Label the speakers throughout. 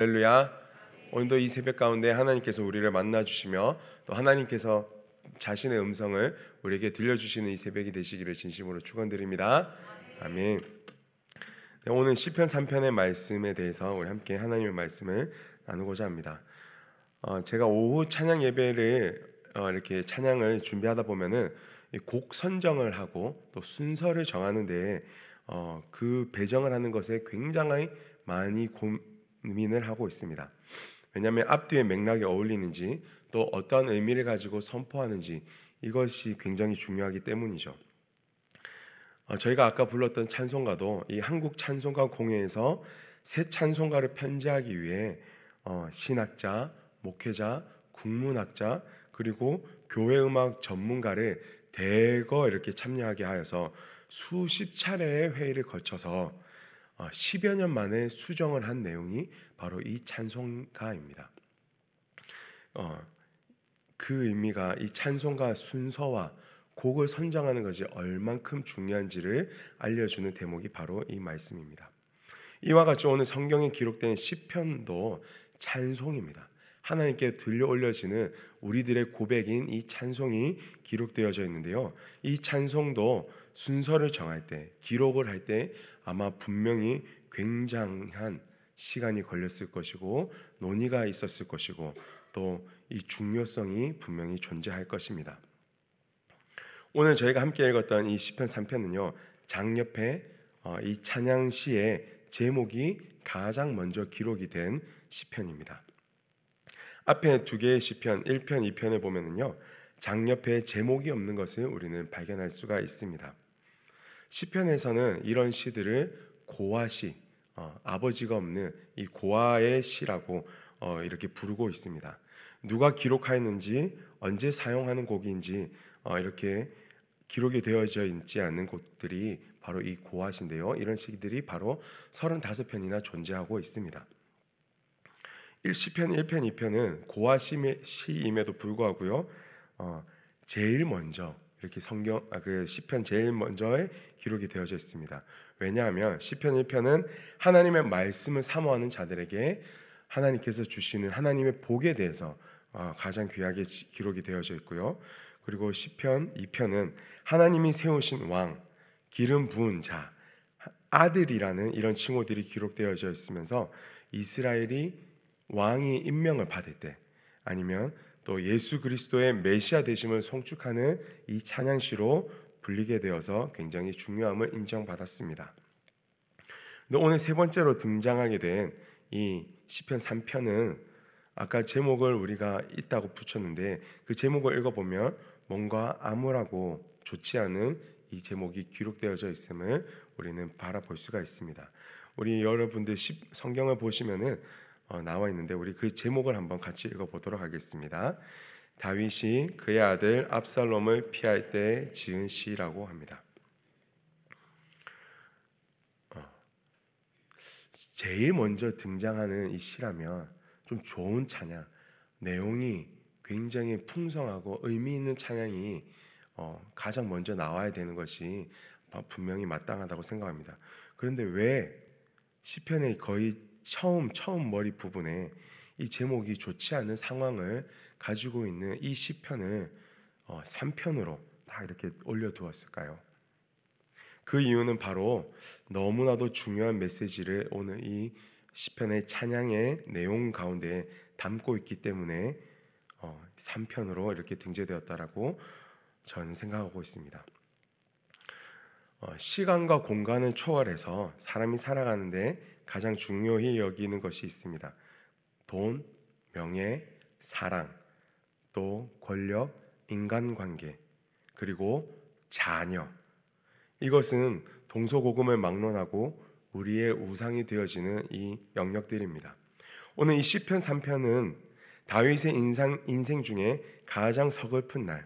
Speaker 1: 할렐루야. 오늘도 이 새벽 가운데 하나님께서 우리를 만나 주시며 또 하나님께서 자신의 음성을 우리에게 들려 주시는 이 새벽이 되시기를 진심으로 축원드립니다. 아멘. 네, 오늘 시편 3편의 말씀에 대해서 우리 함께 하나님의 말씀을 나누고자 합니다. 어, 제가 오후 찬양 예배를 어, 이렇게 찬양을 준비하다 보면은 곡 선정을 하고 또 순서를 정하는데 어, 그 배정을 하는 것에 굉장히 많이 고 민을 하고 있습니다. 왜냐하면 앞뒤의 맥락이 어울리는지 또 어떠한 의미를 가지고 선포하는지 이것이 굉장히 중요하기 때문이죠. 어, 저희가 아까 불렀던 찬송가도 이 한국 찬송가 공회에서 새 찬송가를 편지하기 위해 어, 신학자, 목회자, 국문학자 그리고 교회 음악 전문가를 대거 이렇게 참여하게 하여서 수십 차례의 회의를 거쳐서 10여 어, 년 만에 수정을 한 내용이 바로 이 찬송가입니다. 어, 그 의미가 이 찬송가 순서와 곡을 선정하는 것이 얼만큼 중요한지를 알려주는 대목이 바로 이 말씀입니다. 이와 같이 오늘 성경에 기록된 시편도 찬송입니다. 하나님께 들려 올려지는 우리들의 고백인 이 찬송이 기록되어져 있는데요. 이 찬송도 순서를 정할 때, 기록을 할 때 아마 분명히 굉장한 시간이 걸렸을 것이고 논의가 있었을 것이고 또 이 중요성이 분명히 존재할 것입니다. 오늘 저희가 함께 읽었던 이 시편 3편은요. 장옆에 어, 이 찬양 시의 제목이 가장 먼저 기록이 된 시편입니다. 앞에 두 개의 시편 1편, 2편에 보면은요. 장옆에 제목이 없는 것을 우리는 발견할 수가 있습니다. 시편에서는 이런 시들을 고아시, 어, 아버지가 없는 이 고아의 시라고 어, 이렇게 부르고 있습니다. 누가 기록하였는지 언제 사용하는 곡인지 어, 이렇게 기록이 되어져 있지 않는 곳들이 바로 이 고아시인데요. 이런 시들이 바로 35편이나 존재하고 있습니다. 1시편, 1편, 2편은 고아 시임에도 불구하고요. 어, 제일 먼저 이렇게 성경 아, 그 시편 제일 먼저에 기록이 되어져 있습니다. 왜냐하면 시편 1편은 하나님의 말씀을 사모하는 자들에게 하나님께서 주시는 하나님의 복에 대해서 어, 가장 귀하게 기록이 되어져 있고요. 그리고 시편 2편은 하나님이 세우신 왕, 기름 부은 자, 아들이라는 이런 칭호들이 기록되어져 있으면서 이스라엘이 왕이 임명을 받을 때 아니면 또 예수 그리스도의 메시아 되심을 송축하는 이 찬양시로 불리게 되어서 굉장히 중요함을 인정받았습니다. 오늘 세 번째로 등장하게 된 이 시편 3편은 아까 제목을 우리가 있다고 붙였는데 그 제목을 읽어보면 뭔가 암울하고 좋지 않은 이 제목이 기록되어져 있음을 우리는 바라볼 수가 있습니다. 우리 여러분들 성경을 보시면은 어, 나와 있는데 우리 그 제목을 한번 같이 읽어보도록 하겠습니다. 다윗이 그의 아들 압살롬을 피할 때 지은 시라고 합니다. 어, 제일 먼저 등장하는 이 시라면 좀 좋은 찬양, 내용이 굉장히 풍성하고 의미 있는 찬양이 어, 가장 먼저 나와야 되는 것이 분명히 마땅하다고 생각합니다. 그런데 왜 시편의 거의 처음 처음 머리 부분에 이 제목이 좋지 않은 상황을 가지고 있는 이 시편을 어, 3편으로 다 이렇게 올려두었을까요? 그 이유는 바로 너무나도 중요한 메시지를 오늘 이 시편의 찬양의 내용 가운데 담고 있기 때문에 어, 3편으로 이렇게 등재되었다라고 저는 생각하고 있습니다. 어, 시간과 공간을 초월해서 사람이 살아가는데 가장 중요히 여기는 것이 있습니다. 돈, 명예, 사랑, 또 권력, 인간관계, 그리고 자녀. 이것은 동서고금을 막론하고 우리의 우상이 되어지는 이 영역들입니다. 오늘 이 시편 3편은 다윗의 인상, 인생 중에 가장 서글픈 날,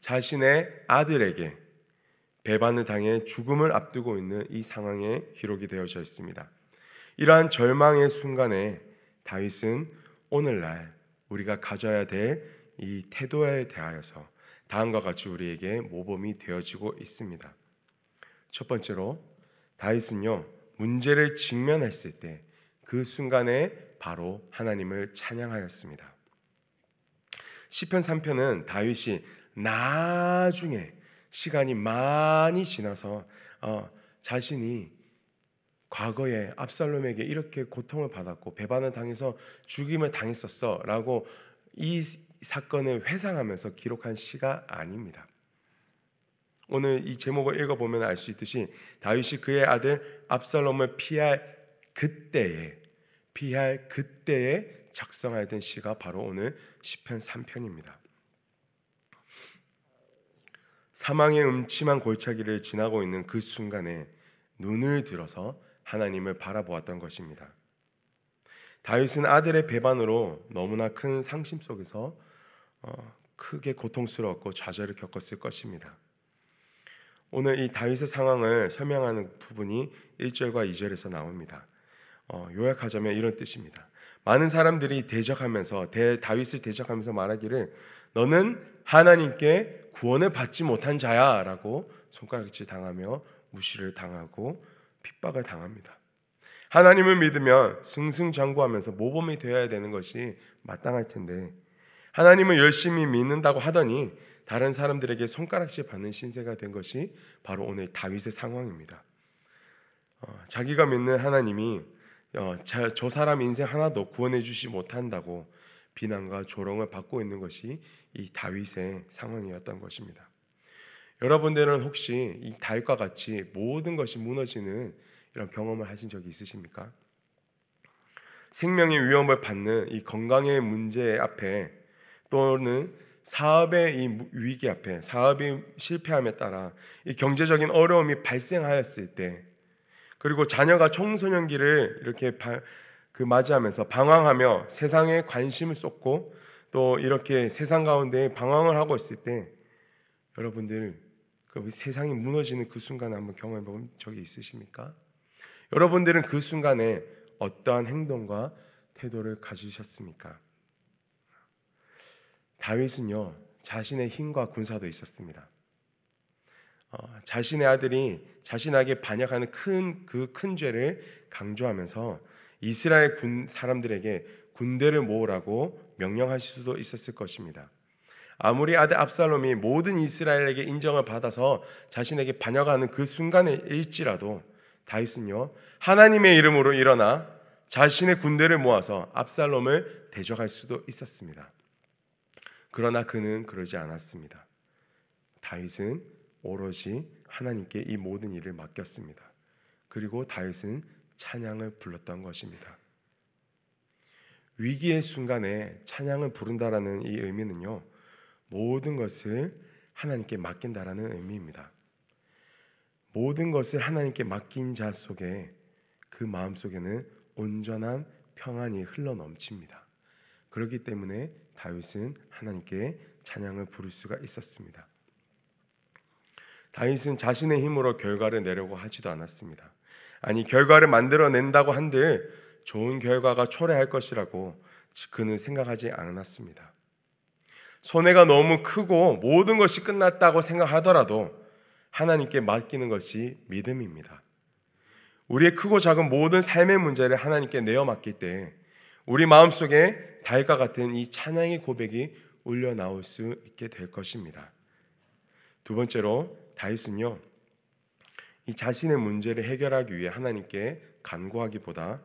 Speaker 1: 자신의 아들에게 배반을 당해 죽음을 앞두고 있는 이 상황에 기록이 되어져 있습니다. 이러한 절망의 순간에 다윗은 오늘날 우리가 가져야 될 이 태도에 대하여서 다음과 같이 우리에게 모범이 되어지고 있습니다. 첫 번째로 다윗은요 문제를 직면했을 때 그 순간에 바로 하나님을 찬양하였습니다. 시편 3편은 다윗이 나중에 시간이 많이 지나서 어, 자신이 과거에 압살롬에게 이렇게 고통을 받았고 배반을 당해서 죽임을 당했었어라고 이 사건을 회상하면서 기록한 시가 아닙니다. 오늘 이 제목을 읽어 보면 알 수 있듯이 다윗이 그의 아들 압살롬을 피할 그때에 피할 그때에 작성하던 시가 바로 오늘 시편 3편입니다. 사망의 음침한 골짜기를 지나고 있는 그 순간에 눈을 들어서 하나님을 바라보았던 것입니다. 다윗은 아들의 배반으로 너무나 큰 상심 속에서 어, 크게 고통스러웠고 좌절을 겪었을 것입니다. 오늘 이 다윗의 상황을 설명하는 부분이 1절과 2절에서 나옵니다. 어, 요약하자면 이런 뜻입니다. 많은 사람들이 대적하면서 대, 다윗을 대적하면서 말하기를 너는 하나님께 구원을 받지 못한 자야라고 손가락질 당하며 무시를 당하고 핍박을 당합니다. 하나님을 믿으면 승승장구하면서 모범이 되어야 되는 것이 마땅할 텐데 하나님을 열심히 믿는다고 하더니 다른 사람들에게 손가락질 받는 신세가 된 것이 바로 오늘 다윗의 상황입니다. 어, 자기가 믿는 하나님이 어, 자, 저 사람 인생 하나도 구원해 주지 못한다고 비난과 조롱을 받고 있는 것이 이 다윗의 상황이었던 것입니다. 여러분들은 혹시 이 다윗과 같이 모든 것이 무너지는 이런 경험을 하신 적이 있으십니까? 생명의 위험을 받는 이 건강의 문제 앞에 또는 사업의 이 위기 앞에 사업이 실패함에 따라 이 경제적인 어려움이 발생하였을 때 그리고 자녀가 청소년기를 이렇게 그 맞이하면서 방황하며 세상에 관심을 쏟고 또 이렇게 세상 가운데 방황을 하고 있을 때 여러분들 그 세상이 무너지는 그 순간 한번 경험해 본 적이 있으십니까? 여러분들은 그 순간에 어떠한 행동과 태도를 가지셨습니까? 다윗은요 자신의 힘과 군사도 있었습니다. 어, 자신의 아들이 자신에게 반역하는 큰 그큰 죄를 강조하면서 이스라엘 군 사람들에게 군대를 모으라고 명령하실 수도 있었을 것입니다. 아무리 아들 압살롬이 모든 이스라엘에게 인정을 받아서 자신에게 반역하는 그 순간일지라도 다윗은요 하나님의 이름으로 일어나 자신의 군대를 모아서 압살롬을 대적할 수도 있었습니다. 그러나 그는 그러지 않았습니다. 다윗은 오로지 하나님께 이 모든 일을 맡겼습니다. 그리고 다윗은 찬양을 불렀던 것입니다. 위기의 순간에 찬양을 부른다라는 이 의미는요. 모든 것을 하나님께 맡긴다라는 의미입니다. 모든 것을 하나님께 맡긴 자 속에 그 마음 속에는 온전한 평안이 흘러 넘칩니다. 그렇기 때문에 다윗은 하나님께 찬양을 부를 수가 있었습니다. 다윗은 자신의 힘으로 결과를 내려고 하지도 않았습니다. 아니 결과를 만들어낸다고 한들 좋은 결과가 초래할 것이라고 그는 생각하지 않았습니다. 손해가 너무 크고 모든 것이 끝났다고 생각하더라도 하나님께 맡기는 것이 믿음입니다. 우리의 크고 작은 모든 삶의 문제를 하나님께 내어 맡길 때 우리 마음속에 달과 같은 이 찬양의 고백이 울려 나올 수 있게 될 것입니다. 두 번째로 다윗은요. 이 자신의 문제를 해결하기 위해 하나님께 간구하기보다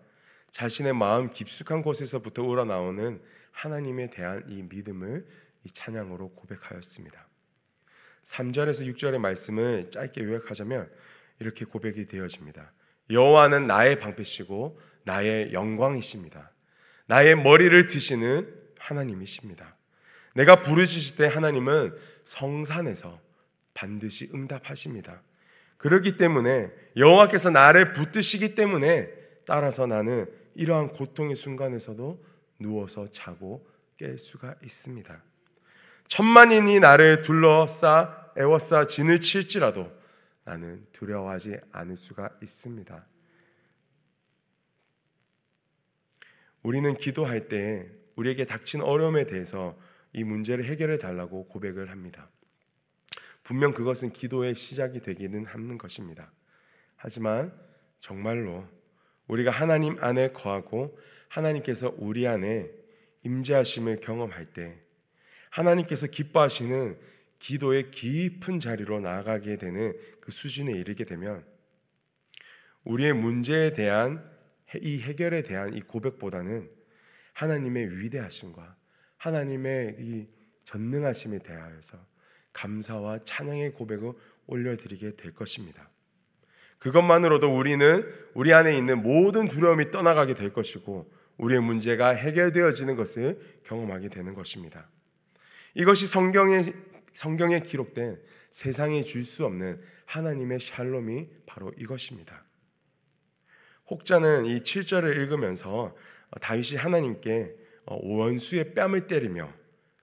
Speaker 1: 자신의 마음 깊숙한 곳에서부터 우러나오는 하나님에 대한 이 믿음을 이 찬양으로 고백하였습니다. 3절에서 6절의 말씀을 짧게 요약하자면 이렇게 고백이 되어집니다. 여호와는 나의 방패시고 나의 영광이십니다. 나의 머리를 드시는 하나님이십니다. 내가 부르짖을 때 하나님은 성산에서 반드시 응답하십니다. 그렇기 때문에 여호와께서 나를 붙드시기 때문에 따라서 나는 이러한 고통의 순간에서도 누워서 자고 깰 수가 있습니다. 천만인이 나를 둘러싸 애워싸 진을 칠지라도 나는 두려워하지 않을 수가 있습니다. 우리는 기도할 때 우리에게 닥친 어려움에 대해서 이 문제를 해결해 달라고 고백을 합니다. 분명 그것은 기도의 시작이 되기는 하는 것입니다. 하지만 정말로 우리가 하나님 안에 거하고 하나님께서 우리 안에 임재하심을 경험할 때 하나님께서 기뻐하시는 기도의 깊은 자리로 나아가게 되는 그 수준에 이르게 되면 우리의 문제에 대한 이 해결에 대한 이 고백보다는 하나님의 위대하심과 하나님의 이 전능하심에 대하여서 감사와 찬양의 고백을 올려드리게 될 것입니다. 그것만으로도 우리는 우리 안에 있는 모든 두려움이 떠나가게 될 것이고 우리의 문제가 해결되어지는 것을 경험하게 되는 것입니다. 이것이 성경에 성경에 기록된 세상에 줄수 없는 하나님의 샬롬이 바로 이것입니다. 혹자는 이 7절을 읽으면서 다윗이 하나님께 원수의 뺨을 때리며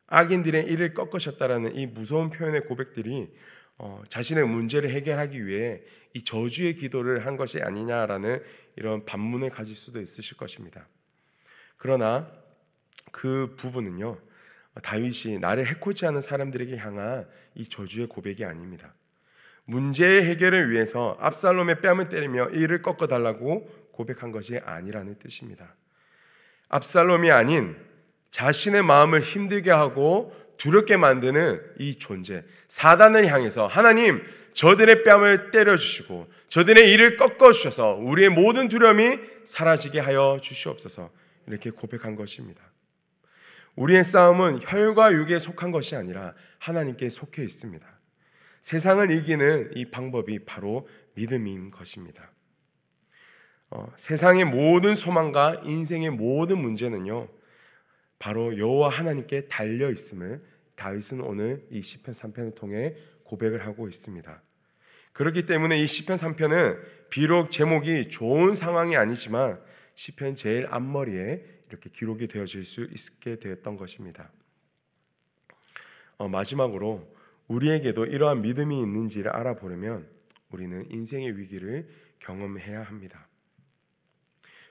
Speaker 1: 악인들의 이를 꺾으셨다라는 이 무서운 표현의 고백들이 어, 자신의 문제를 해결하기 위해 이 저주의 기도를 한 것이 아니냐라는 이런 반문을 가질 수도 있으실 것입니다. 그러나 그 부분은요 다윗이 나를 해코지 하는 사람들에게 향한 이 저주의 고백이 아닙니다. 문제의 해결을 위해서 압살롬의 뺨을 때리며 이를 꺾어 달라고 고백한 것이 아니라는 뜻입니다. 압살롬이 아닌 자신의 마음을 힘들게 하고 두렵게 만드는 이 존재, 사단을 향해서 하나님, 저들의 뺨을 때려 주시고, 저들의 이를 꺾어 주셔서, 우리의 모든 두려움이 사라지게 하여 주시옵소서, 이렇게 고백한 것입니다. 우리의 싸움은 혈과 육에 속한 것이 아니라 하나님께 속해 있습니다. 세상을 이기는 이 방법이 바로 믿음인 것입니다. 어, 세상의 모든 소망과 인생의 모든 문제는요, 바로 여호와 하나님께 달려 있음을 다윗은 오늘 이 시편 3편을 통해 고백을 하고 있습니다. 그렇기 때문에 이 시편 3편은 비록 제목이 좋은 상황이 아니지만 시편 제일 앞머리에 이렇게 기록이 되어질 수 있게 되었던 것입니다. 어, 마지막으로 우리에게도 이러한 믿음이 있는지를 알아보려면 우리는 인생의 위기를 경험해야 합니다.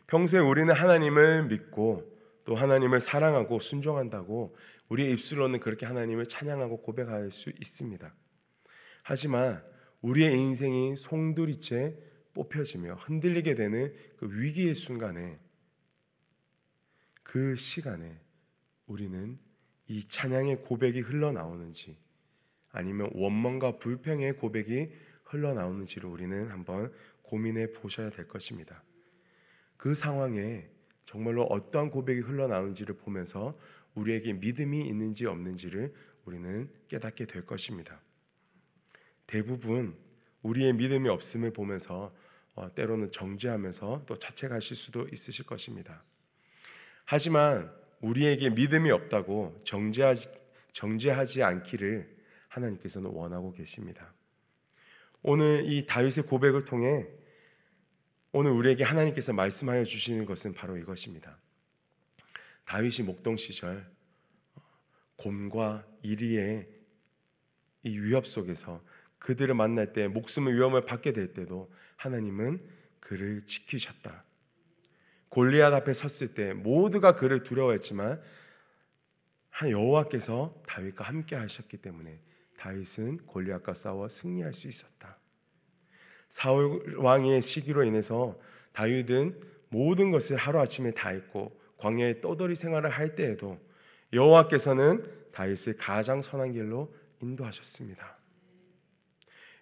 Speaker 1: 평소에 우리는 하나님을 믿고 또 하나님을 사랑하고 순종한다고 우리의 입술로는 그렇게 하나님을 찬양하고 고백할 수 있습니다. 하지만 우리의 인생이 송두리째 뽑혀지며 흔들리게 되는 그 위기의 순간에 그 시간에 우리는 이 찬양의 고백이 흘러나오는지 아니면 원망과 불평의 고백이 흘러나오는지를 우리는 한번 고민해 보셔야 될 것입니다. 그 상황에 정말로 어떠한 고백이 흘러나오는지를 보면서 우리에게 믿음이 있는지 없는지를 우리는 깨닫게 될 것입니다. 대부분 우리의 믿음이 없음을 보면서 어, 때로는 정죄하면서 또 자책하실 수도 있으실 것입니다. 하지만 우리에게 믿음이 없다고 정죄하지, 정죄하지 않기를 하나님께서는 원하고 계십니다. 오늘 이 다윗의 고백을 통해 오늘 우리에게 하나님께서 말씀하여 주시는 것은 바로 이것입니다. 다윗이 목동 시절 곰과 이리의 이 위협 속에서 그들을 만날 때 목숨의 위험을 받게 될 때도 하나님은 그를 지키셨다. 골리앗 앞에 섰을 때 모두가 그를 두려워했지만 한 여호와께서 다윗과 함께 하셨기 때문에 다윗은 골리앗과 싸워 승리할 수 있었다. 사울 왕의 시기로 인해서 다윗은 모든 것을 하루 아침에 다 잊고 광야에 떠돌이 생활을 할 때에도 여호와께서는 다윗을 가장 선한 길로 인도하셨습니다.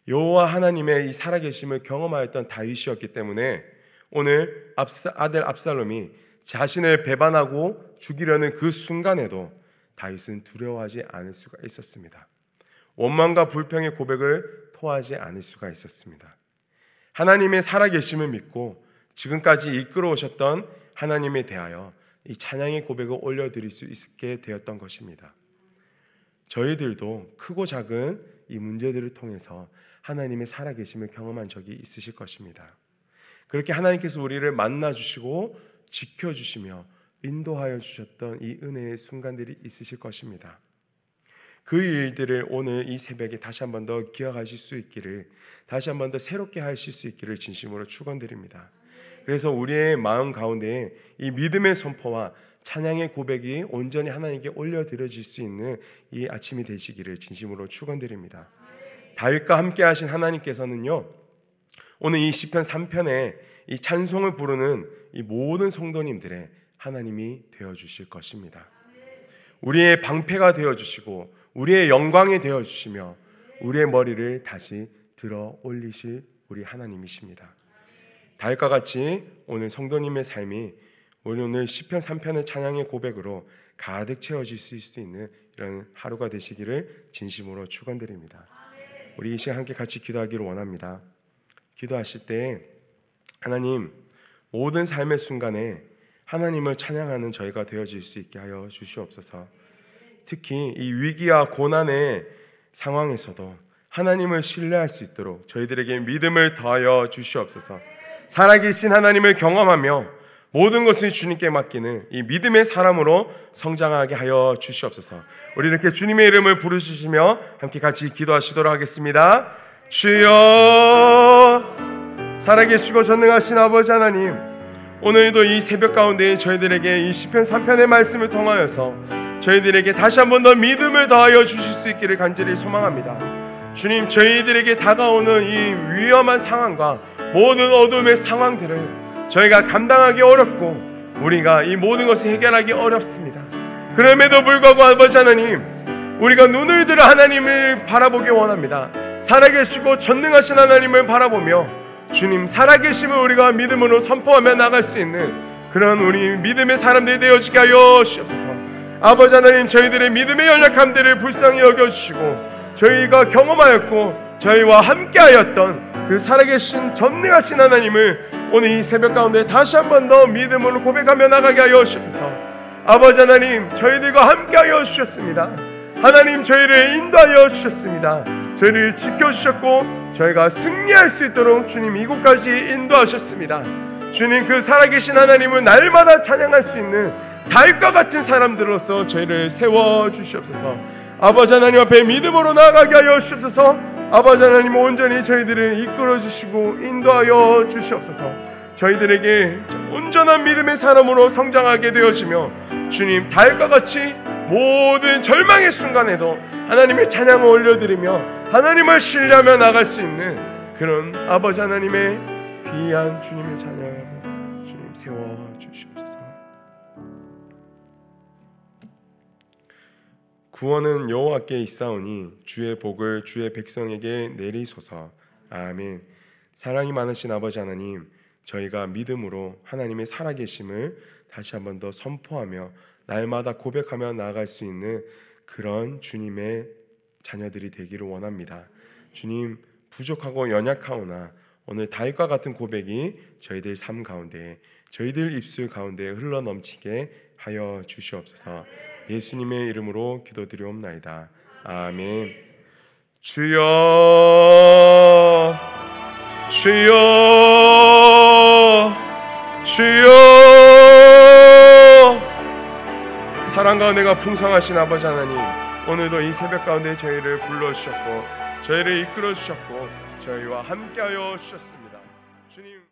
Speaker 1: 여호와 하나님의 이 살아계심을 경험하였던 다윗이었기 때문에 오늘 아들 압살롬이 자신을 배반하고 죽이려는 그 순간에도 다윗은 두려워하지 않을 수가 있었습니다. 원망과 불평의 고백을 토하지 않을 수가 있었습니다. 하나님의 살아계심을 믿고 지금까지 이끌어 오셨던 하나님에 대하여 이 찬양의 고백을 올려드릴 수 있게 되었던 것입니다. 저희들도 크고 작은 이 문제들을 통해서 하나님의 살아계심을 경험한 적이 있으실 것입니다. 그렇게 하나님께서 우리를 만나 주시고 지켜 주시며 인도하여 주셨던 이 은혜의 순간들이 있으실 것입니다. 그 일들을 오늘 이 새벽에 다시 한 번 더 기억하실 수 있기를 다시 한 번 더 새롭게 하실 수 있기를 진심으로 축원드립니다. 그래서 우리의 마음 가운데 이 믿음의 선포와 찬양의 고백이 온전히 하나님께 올려 드려질 수 있는 이 아침이 되시기를 진심으로 축원드립니다. 다윗과 함께 하신 하나님께서는요. 오늘 이 시편 3편에 이 찬송을 부르는 이 모든 성도님들의 하나님이 되어 주실 것입니다. 우리의 방패가 되어 주시고 우리의 영광이 되어 주시며 우리의 머리를 다시 들어 올리실 우리 하나님이십니다. 다윗과 같이 오늘 성도님의 삶이 오늘 시편 3편의 찬양의 고백으로 가득 채워질 수 있는 이런 하루가 되시기를 진심으로 축원드립니다. 우리 이 시간 함께 같이 기도하기를 원합니다. 기도하실 때 하나님 모든 삶의 순간에 하나님을 찬양하는 저희가 되어질 수 있게 하여 주시옵소서. 특히 이 위기와 고난의 상황에서도 하나님을 신뢰할 수 있도록 저희들에게 믿음을 더하여 주시옵소서. 살아계신 하나님을 경험하며 모든 것을 주님께 맡기는 이 믿음의 사람으로 성장하게 하여 주시옵소서. 우리 이렇게 주님의 이름을 부르시며 함께 같이 기도하시도록 하겠습니다. 주여 살아계시고 전능하신 아버지 하나님 오늘도 이 새벽 가운데 저희들에게 이 시편 3편의 말씀을 통하여서 저희들에게 다시 한번 더 믿음을 더하여 주실 수 있기를 간절히 소망합니다. 주님 저희들에게 다가오는 이 위험한 상황과 모든 어둠의 상황들을 저희가 감당하기 어렵고 우리가 이 모든 것을 해결하기 어렵습니다. 그럼에도 불구하고 아버지 하나님 우리가 눈을 들어 하나님을 바라보기 원합니다. 살아계시고 전능하신 하나님을 바라보며 주님 살아계심을 우리가 믿음으로 선포하며 나갈 수 있는 그런 우리 믿음의 사람들이 되어지게 하여 주옵소서. 아버지 하나님 저희들의 믿음의 연약함들을 불쌍히 여겨주시고 저희가 경험하였고 저희와 함께하였던 그 살아계신 전능하신 하나님을 오늘 이 새벽 가운데 다시 한 번 더 믿음으로 고백하며 나가게 하여 주옵소서. 아버지 하나님 저희들과 함께하여 주셨습니다. 하나님 저희를 인도하여 주셨습니다. 저희를 지켜주셨고 저희가 승리할 수 있도록 주님 이곳까지 인도하셨습니다. 주님 그 살아계신 하나님을 날마다 찬양할 수 있는 다윗과 같은 사람들로서 저희를 세워 주시옵소서. 아버지 하나님 앞에 믿음으로 나아가게 하여 주옵소서. 아버지 하나님 온전히 저희들을 이끌어 주시고 인도하여 주시옵소서. 저희들에게 온전한 믿음의 사람으로 성장하게 되어지며 주님 다윗과 같이 모든 절망의 순간에도 하나님의 찬양을 올려드리며 하나님을 신뢰하며 나갈 수 있는 그런 아버지 하나님의 귀한 주님의 찬양 주님 세워 주시옵소서. 구원은 여호와께 있사오니 주의 복을 주의 백성에게 내리소서. 아멘. 사랑이 많으신 아버지 하나님, 저희가 믿음으로 하나님의 살아계심을 다시 한번 더 선포하며 날마다 고백하며 나아갈 수 있는 그런 주님의 자녀들이 되기를 원합니다. 주님 부족하고 연약하오나 오늘 다윗과 같은 고백이 저희들 삶 가운데 저희들 입술 가운데 흘러 넘치게 하여 주시옵소서. 예수님의 이름으로 기도드리옵나이다. 아멘. 주여 주여 주여 사랑과 은혜가 풍성하신 아버지 하나님 오늘도 이 새벽 가운데 저희를 불러주셨고 저희를 이끌어 주셨고 저희와 함께하여 주셨습니다. 주님